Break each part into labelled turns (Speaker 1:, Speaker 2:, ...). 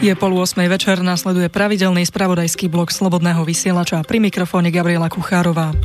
Speaker 1: Je pol 8 večer, nasleduje pravidelný spravodajský blok Slobodného vysielača pri mikrofóne Gabriela Kuchárová.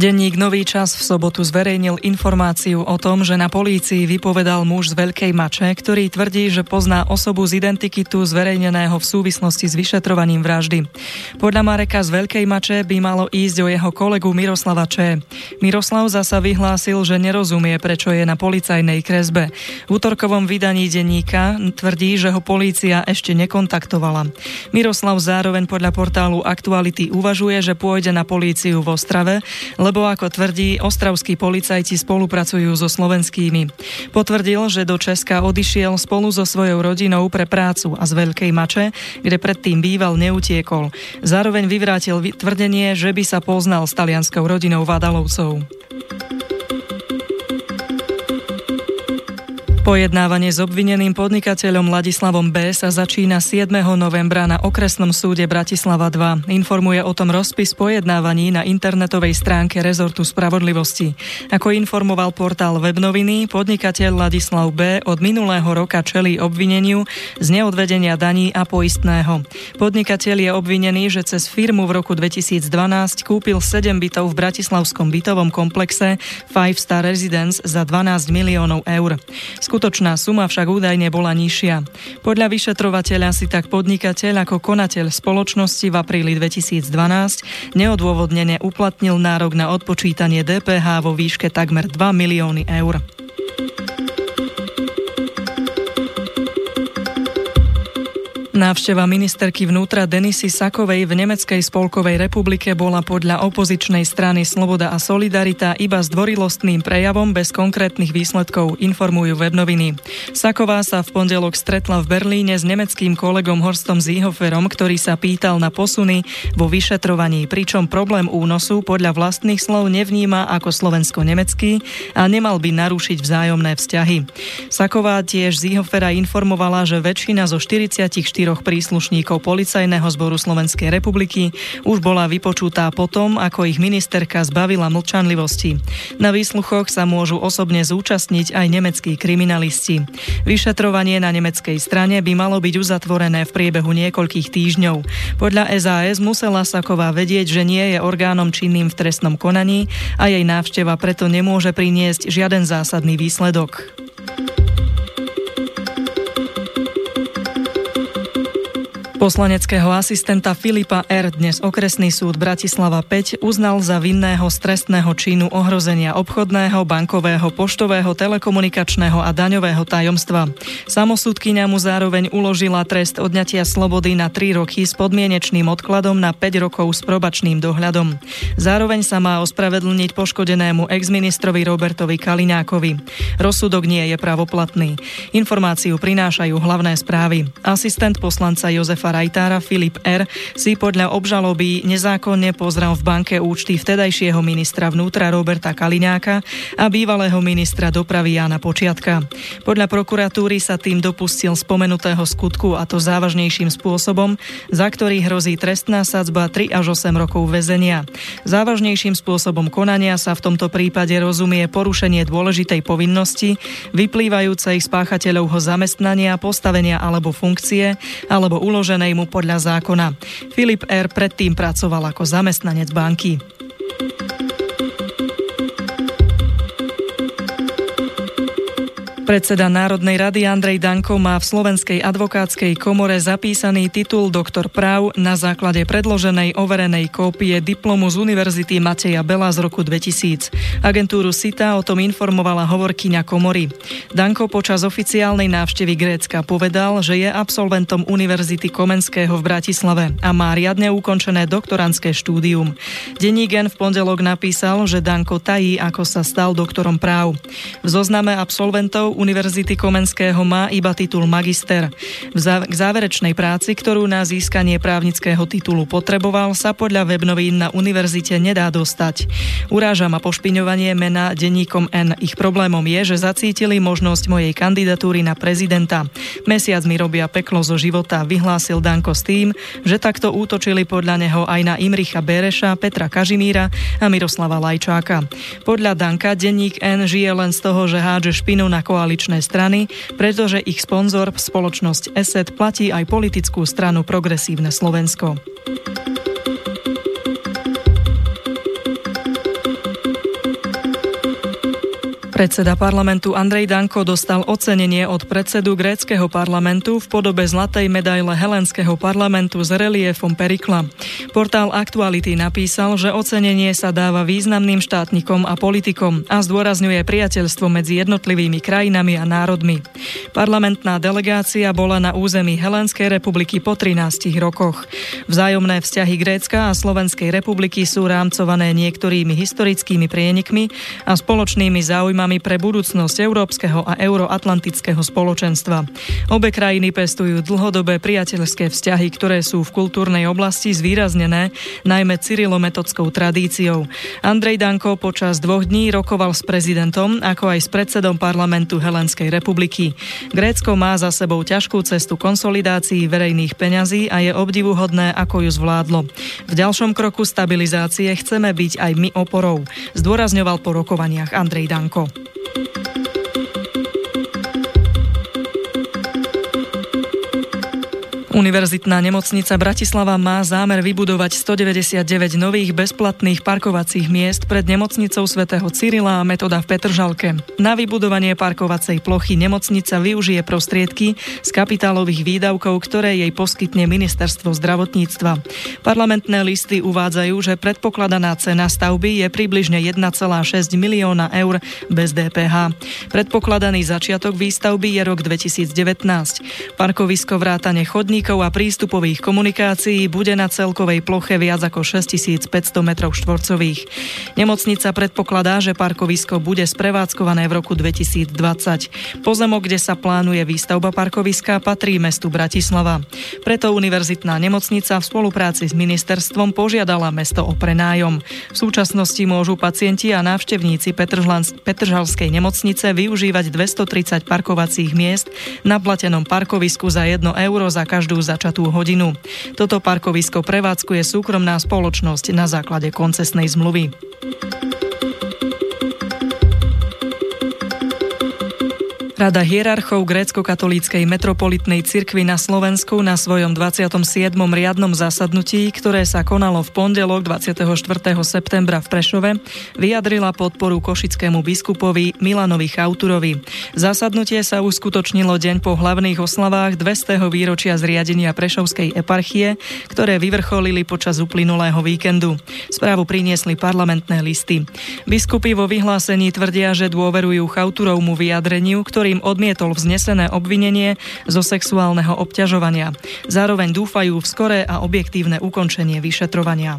Speaker 1: Denník Nový čas v sobotu zverejnil informáciu o tom, že na polícii vypovedal muž z Veľkej Mače, ktorý tvrdí, že pozná osobu z identikitu zverejneného v súvislosti s vyšetrovaním vraždy. Podľa Mareka z Veľkej Mače by malo ísť o jeho kolegu Miroslava Č. Miroslav zasa vyhlásil, že nerozumie, prečo je na policajnej kresbe. V útorkovom vydaní denníka tvrdí, že ho polícia ešte nekontaktovala. Miroslav zároveň podľa portálu Aktuality uvažuje, že pôjde na políciu v Ostrave, lebo ako tvrdí, ostravskí policajti spolupracujú so slovenskými. Potvrdil, že do Česka odišiel spolu so svojou rodinou pre prácu a z Veľkej Mače, kde predtým býval, neutiekol. Zároveň vyvrátil tvrdenie, že by sa poznal s talianskou rodinou Vadalovcov. Pojednávanie s obvineným podnikateľom Ladislavom B. sa začína 7. novembra na okresnom súde Bratislava 2. Informuje o tom rozpis pojednávaní na internetovej stránke rezortu spravodlivosti. Ako informoval portál Webnoviny, podnikateľ Ladislav B. od minulého roka čelí obvineniu z neodvedenia daní a poistného. Podnikateľ je obvinený, že cez firmu v roku 2012 kúpil 7 bytov v bratislavskom bytovom komplexe Five Star Residence za 12 miliónov eur. Skutočná suma však údajne bola nižšia. Podľa vyšetrovateľa si tak podnikateľ ako konateľ spoločnosti v apríli 2012 neodôvodnene uplatnil nárok na odpočítanie DPH vo výške takmer 2 milióny eur. Návšteva ministerky vnútra Denisy Sakovej v Nemeckej spolkovej republike bola podľa opozičnej strany Sloboda a Solidarita iba zdvorilostným prejavom bez konkrétnych výsledkov, informujú webnoviny. Saková sa v pondelok stretla v Berlíne s nemeckým kolegom Horstom Zíhoferom, ktorý sa pýtal na posuny vo vyšetrovaní, pričom problém únosu podľa vlastných slov nevníma ako slovensko-nemecký a nemal by narušiť vzájomné vzťahy. Saková tiež Zíhofera informovala, že väčšina zo 44 štyroch príslušníkov Policajného zboru Slovenskej republiky už bola vypočutá potom, ako ich ministerka zbavila mlčanlivosti. Na výsluchoch sa môžu osobne zúčastniť aj nemeckí kriminalisti. Vyšetrovanie na nemeckej strane by malo byť uzatvorené v priebehu niekoľkých týždňov. Podľa SAS musela Saková vedieť, že nie je orgánom činným v trestnom konaní a jej návšteva preto nemôže priniesť žiaden zásadný výsledok. Poslaneckého asistenta Filipa R. dnes okresný súd Bratislava 5 uznal za vinného stresného činu ohrozenia obchodného, bankového, poštového, telekomunikačného a daňového tajomstva. Samosudkyňa mu zároveň uložila trest odňatia slobody na 3 roky s podmienečným odkladom na 5 rokov s probačným dohľadom. Zároveň sa má ospravedlniť poškodenému exministrovi Robertovi Kaliňákovi. Rozsudok nie je pravoplatný. Informáciu prinášajú hlavné správy. Asistent poslanca Jozefa rajtára Filip R. si podľa obžaloby nezákonne pozrel v banke účty vtedajšieho ministra vnútra Roberta Kaliňáka a bývalého ministra dopravy Jana Počiatka. Podľa prokuratúry sa tým dopustil spomenutého skutku a to závažnejším spôsobom, za ktorý hrozí trestná sadzba 3 až 8 rokov väzenia. Závažnejším spôsobom konania sa v tomto prípade rozumie porušenie dôležitej povinnosti vyplývajúcej z páchateľovho zamestnania, postavenia alebo funkcie alebo uložené uloženej mu podľa zákona. Filip R. predtým pracoval ako zamestnanec banky. Predseda Národnej rady Andrej Danko má v Slovenskej advokátskej komore zapísaný titul doktor práv na základe predloženej overenej kópie diplomu z Univerzity Mateja Bela z roku 2000. Agentúru SITA o tom informovala hovorkyňa komory. Danko počas oficiálnej návštevy Grécka povedal, že je absolventom Univerzity Komenského v Bratislave a má riadne ukončené doktorantské štúdium. Denní Gen v pondelok napísal, že Danko tají, ako sa stal doktorom práv. V zozname absolventov Univerzity Komenského má iba titul magister. K záverečnej práci, ktorú na získanie právnického titulu potreboval, sa podľa webnovín na univerzite nedá dostať. Uráža ma pošpiňovanie mena denníkom N. Ich problémom je, že zacítili možnosť mojej kandidatúry na prezidenta. Mesiac mi robia peklo zo života, vyhlásil Danko s tým, že takto útočili podľa neho aj na Imricha Bereša, Petra Kažimíra a Miroslava Lajčáka. Podľa Danka denník N žije len z toho, že hádže špinu na koalíciu koaličné strany, pretože ich sponzor spoločnosť ESET platí aj politickú stranu Progresívne Slovensko. Predseda parlamentu Andrej Danko dostal ocenenie od predsedu gréckého parlamentu v podobe zlatej medaile helenského parlamentu s reliefom Perikla. Portál Aktuality napísal, že ocenenie sa dáva významným štátnikom a politikom a zdôrazňuje priateľstvo medzi jednotlivými krajinami a národmi. Parlamentná delegácia bola na území Helenskej republiky po 13 rokoch. Vzájomné vzťahy Grécka a Slovenskej republiky sú rámcované niektorými historickými prienikmi a spoločnými záujmami výzvami pre budúcnosť európskeho a euroatlantického spoločenstva. Obe krajiny pestujú dlhodobé priateľské vzťahy, ktoré sú v kultúrnej oblasti zvýraznené najmä cyrilometodskou tradíciou. Andrej Danko počas dvoch dní rokoval s prezidentom, ako aj s predsedom parlamentu Helenskej republiky. Grécko má za sebou ťažkú cestu konsolidácií verejných peňazí a je obdivuhodné, ako ju zvládlo. V ďalšom kroku stabilizácie chceme byť aj my oporou, zdôrazňoval po rokovaniach Andrej Danko. Univerzitná nemocnica Bratislava má zámer vybudovať 199 nových bezplatných parkovacích miest pred nemocnicou svätého Cyrila a Metoda v Petržalke. Na vybudovanie parkovacej plochy nemocnica využije prostriedky z kapitálových výdavkov, ktoré jej poskytne ministerstvo zdravotníctva. Parlamentné listy uvádzajú, že predpokladaná cena stavby je približne 1,6 milióna eur bez DPH. Predpokladaný začiatok výstavby je rok 2019. Parkovisko vrátane chodníkov chodníkov a prístupových komunikácií bude na celkovej ploche viac ako 6500 m štvorcových. Nemocnica predpokladá, že parkovisko bude sprevádzkované v roku 2020. Pozemok, kde sa plánuje výstavba parkoviska, patrí mestu Bratislava. Preto univerzitná nemocnica v spolupráci s ministerstvom požiadala mesto o prenájom. V súčasnosti môžu pacienti a návštevníci Petržalskej nemocnice využívať 230 parkovacích miest na platenom parkovisku za 1 euro za každú začatú hodinu. Toto parkovisko prevádzkuje súkromná spoločnosť na základe koncesnej zmluvy. Rada hierarchov grécko-katolíckej metropolitnej cirkvi na Slovensku na svojom 27. riadnom zasadnutí, ktoré sa konalo v pondelok 24. septembra v Prešove, vyjadrila podporu košickému biskupovi Milanovi Chauturovi. Zasadnutie sa uskutočnilo deň po hlavných oslavách 200. výročia zriadenia Prešovskej eparchie, ktoré vyvrcholili počas uplynulého víkendu. Správu priniesli parlamentné listy. Biskupy vo vyhlásení tvrdia, že dôverujú Chauturovmu vyjadreniu, ktorý ktorým odmietol vznesené obvinenie zo sexuálneho obťažovania. Zároveň dúfajú v skoré a objektívne ukončenie vyšetrovania.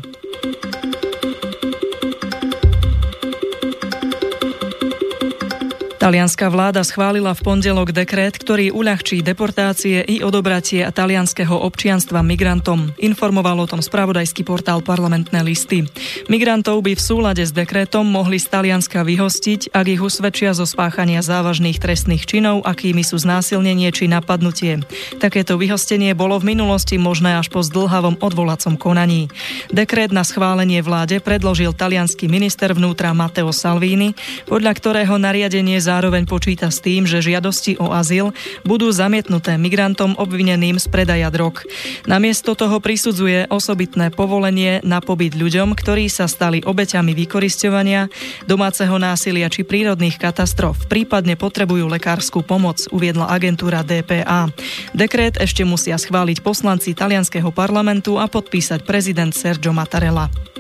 Speaker 1: Talianská vláda schválila v pondelok dekret, ktorý uľahčí deportácie i odobratie talianského občianstva migrantom. Informoval o tom spravodajský portál Parlamentné listy. Migrantov by v súlade s dekretom mohli z Talianska vyhostiť, ak ich usvedčia zo spáchania závažných trestných činov, akými sú znásilnenie či napadnutie. Takéto vyhostenie bolo v minulosti možné až po zdlhavom odvolacom konaní. Dekret na schválenie vláde predložil talianský minister vnútra Matteo Salvini, podľa ktorého nariadenie zároveň počíta s tým, že žiadosti o azyl budú zamietnuté migrantom obvineným z predaja drog. Namiesto toho prisudzuje osobitné povolenie na pobyt ľuďom, ktorí sa stali obeťami vykorisťovania, domáceho násilia či prírodných katastrof, prípadne potrebujú lekárskú pomoc, uviedla agentúra DPA. Dekret ešte musia schváliť poslanci talianského parlamentu a podpísať prezident Sergio Mattarella.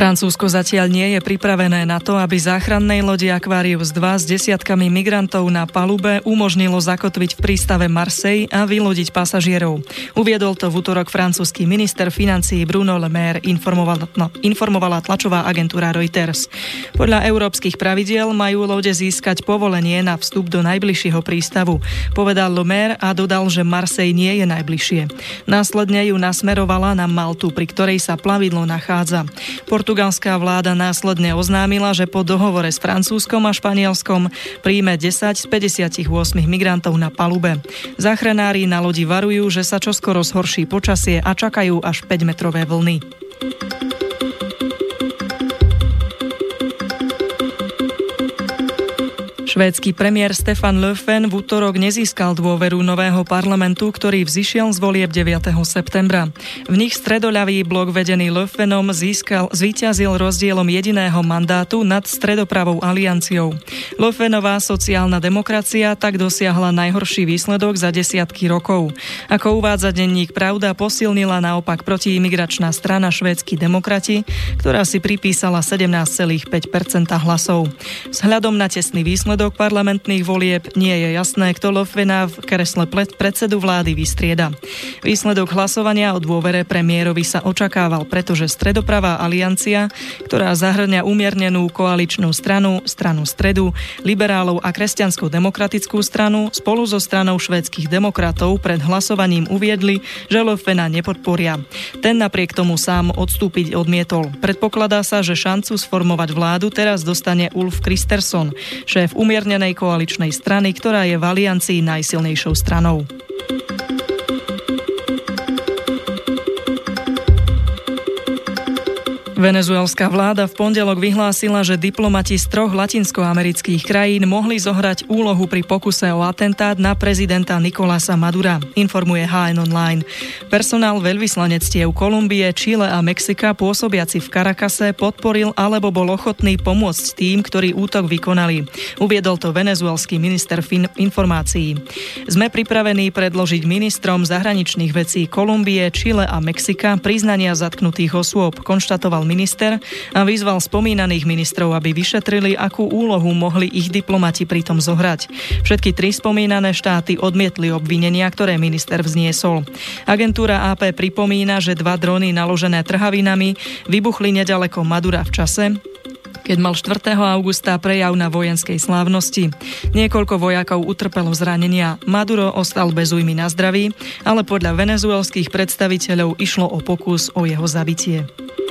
Speaker 1: Francúzsko zatiaľ nie je pripravené na to, aby záchrannej lodi Aquarius 2 s desiatkami migrantov na palube umožnilo zakotviť v prístave Marseille a vylodiť pasažierov. Uviedol to v útorok francúzsky minister financií Bruno Le Maire, informovala, no, informovala tlačová agentúra Reuters. Podľa európskych pravidiel majú lode získať povolenie na vstup do najbližšieho prístavu. Povedal Le Maire a dodal, že Marseille nie je najbližšie. Následne ju nasmerovala na Maltu, pri ktorej sa plavidlo nachádza. Portu Portugalská vláda následne oznámila, že po dohovore s Francúzskom a Španielskom príjme 10 z 58 migrantov na palube. Záchranári na lodi varujú, že sa čoskoro zhorší počasie a čakajú až 5-metrové vlny. Švédsky premiér Stefan Löfven v útorok nezískal dôveru nového parlamentu, ktorý vzýšiel z volieb 9. septembra. V nich stredoľavý blok vedený Löfvenom získal, zvíťazil rozdielom jediného mandátu nad stredopravou alianciou. Löfvenová sociálna demokracia tak dosiahla najhorší výsledok za desiatky rokov. Ako uvádza denník Pravda, posilnila naopak protiimigračná strana Švédsky demokrati, ktorá si pripísala 17,5% hlasov. Vzhľadom na tesný výsledok výsledok parlamentných volieb nie je jasné, kto Lofvena v kresle predsedu vlády vystrieda. Výsledok hlasovania o dôvere premiérovi sa očakával, pretože stredopravá aliancia, ktorá zahrňa umiernenú koaličnú stranu, stranu stredu, liberálov a kresťanskú demokratickú stranu spolu so stranou švedských demokratov pred hlasovaním uviedli, že Lofvena nepodporia. Ten napriek tomu sám odstúpiť odmietol. Predpokladá sa, že šancu sformovať vládu teraz dostane Ulf Kristersson, šéf um umiernenej koaličnej strany, ktorá je v aliancii najsilnejšou stranou. Venezuelská vláda v pondelok vyhlásila, že diplomati z troch latinskoamerických krajín mohli zohrať úlohu pri pokuse o atentát na prezidenta Nikolasa Madura, informuje HN Online. Personál veľvyslanectiev Kolumbie, Čile a Mexika pôsobiaci v Karakase podporil alebo bol ochotný pomôcť tým, ktorí útok vykonali. Uviedol to venezuelský minister fin- informácií. Sme pripravení predložiť ministrom zahraničných vecí Kolumbie, Čile a Mexika priznania zatknutých osôb, konštatoval minister a vyzval spomínaných ministrov, aby vyšetrili, akú úlohu mohli ich diplomati pritom zohrať. Všetky tri spomínané štáty odmietli obvinenia, ktoré minister vzniesol. Agentúra AP pripomína, že dva drony naložené trhavinami vybuchli nedaleko Madura v čase, keď mal 4. augusta prejav na vojenskej slávnosti. Niekoľko vojakov utrpelo zranenia. Maduro ostal bez újmy na zdraví, ale podľa venezuelských predstaviteľov išlo o pokus o jeho zabitie.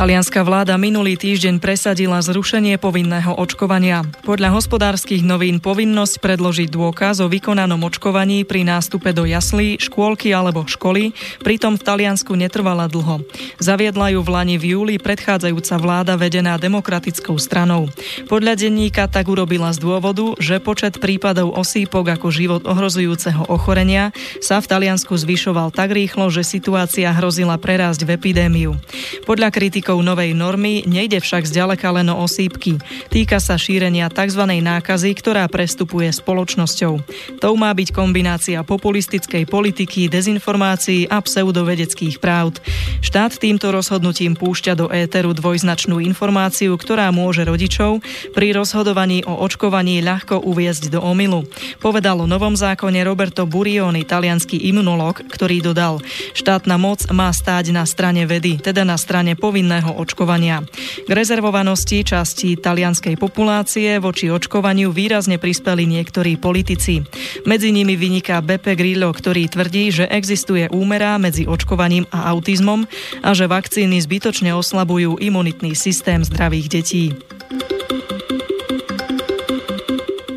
Speaker 1: Talianská vláda minulý týždeň presadila zrušenie povinného očkovania. Podľa hospodárskych novín povinnosť predložiť dôkaz o vykonanom očkovaní pri nástupe do jaslí, škôlky alebo školy pritom v Taliansku netrvala dlho. Zaviedla ju v Lani v júli predchádzajúca vláda vedená demokratickou stranou. Podľa denníka tak urobila z dôvodu, že počet prípadov osýpok ako život ohrozujúceho ochorenia sa v Taliansku zvyšoval tak rýchlo, že situácia hrozila prerásť v epidémiu. Podľa kritikov účinkou novej normy nejde však zďaleka len o osýpky. Týka sa šírenia tzv. nákazy, ktorá prestupuje spoločnosťou. Tou má byť kombinácia populistickej politiky, dezinformácií a pseudovedeckých práv. Štát týmto rozhodnutím púšťa do éteru dvojznačnú informáciu, ktorá môže rodičov pri rozhodovaní o očkovaní ľahko uviezť do omilu. Povedal o novom zákone Roberto Burioni, talianský imunológ, ktorý dodal, štátna moc má stáť na strane vedy, teda na strane povinného povinného očkovania. K rezervovanosti časti talianskej populácie voči očkovaniu výrazne prispeli niektorí politici. Medzi nimi vyniká Beppe Grillo, ktorý tvrdí, že existuje úmera medzi očkovaním a autizmom a že vakcíny zbytočne oslabujú imunitný systém zdravých detí.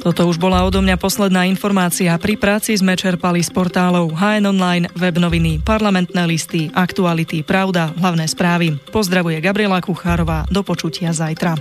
Speaker 1: Toto už bola odo mňa posledná informácia. Pri práci sme čerpali z portálov HN Online, web noviny, parlamentné listy, aktuality, pravda, hlavné správy. Pozdravuje Gabriela Kuchárová. Do počutia zajtra.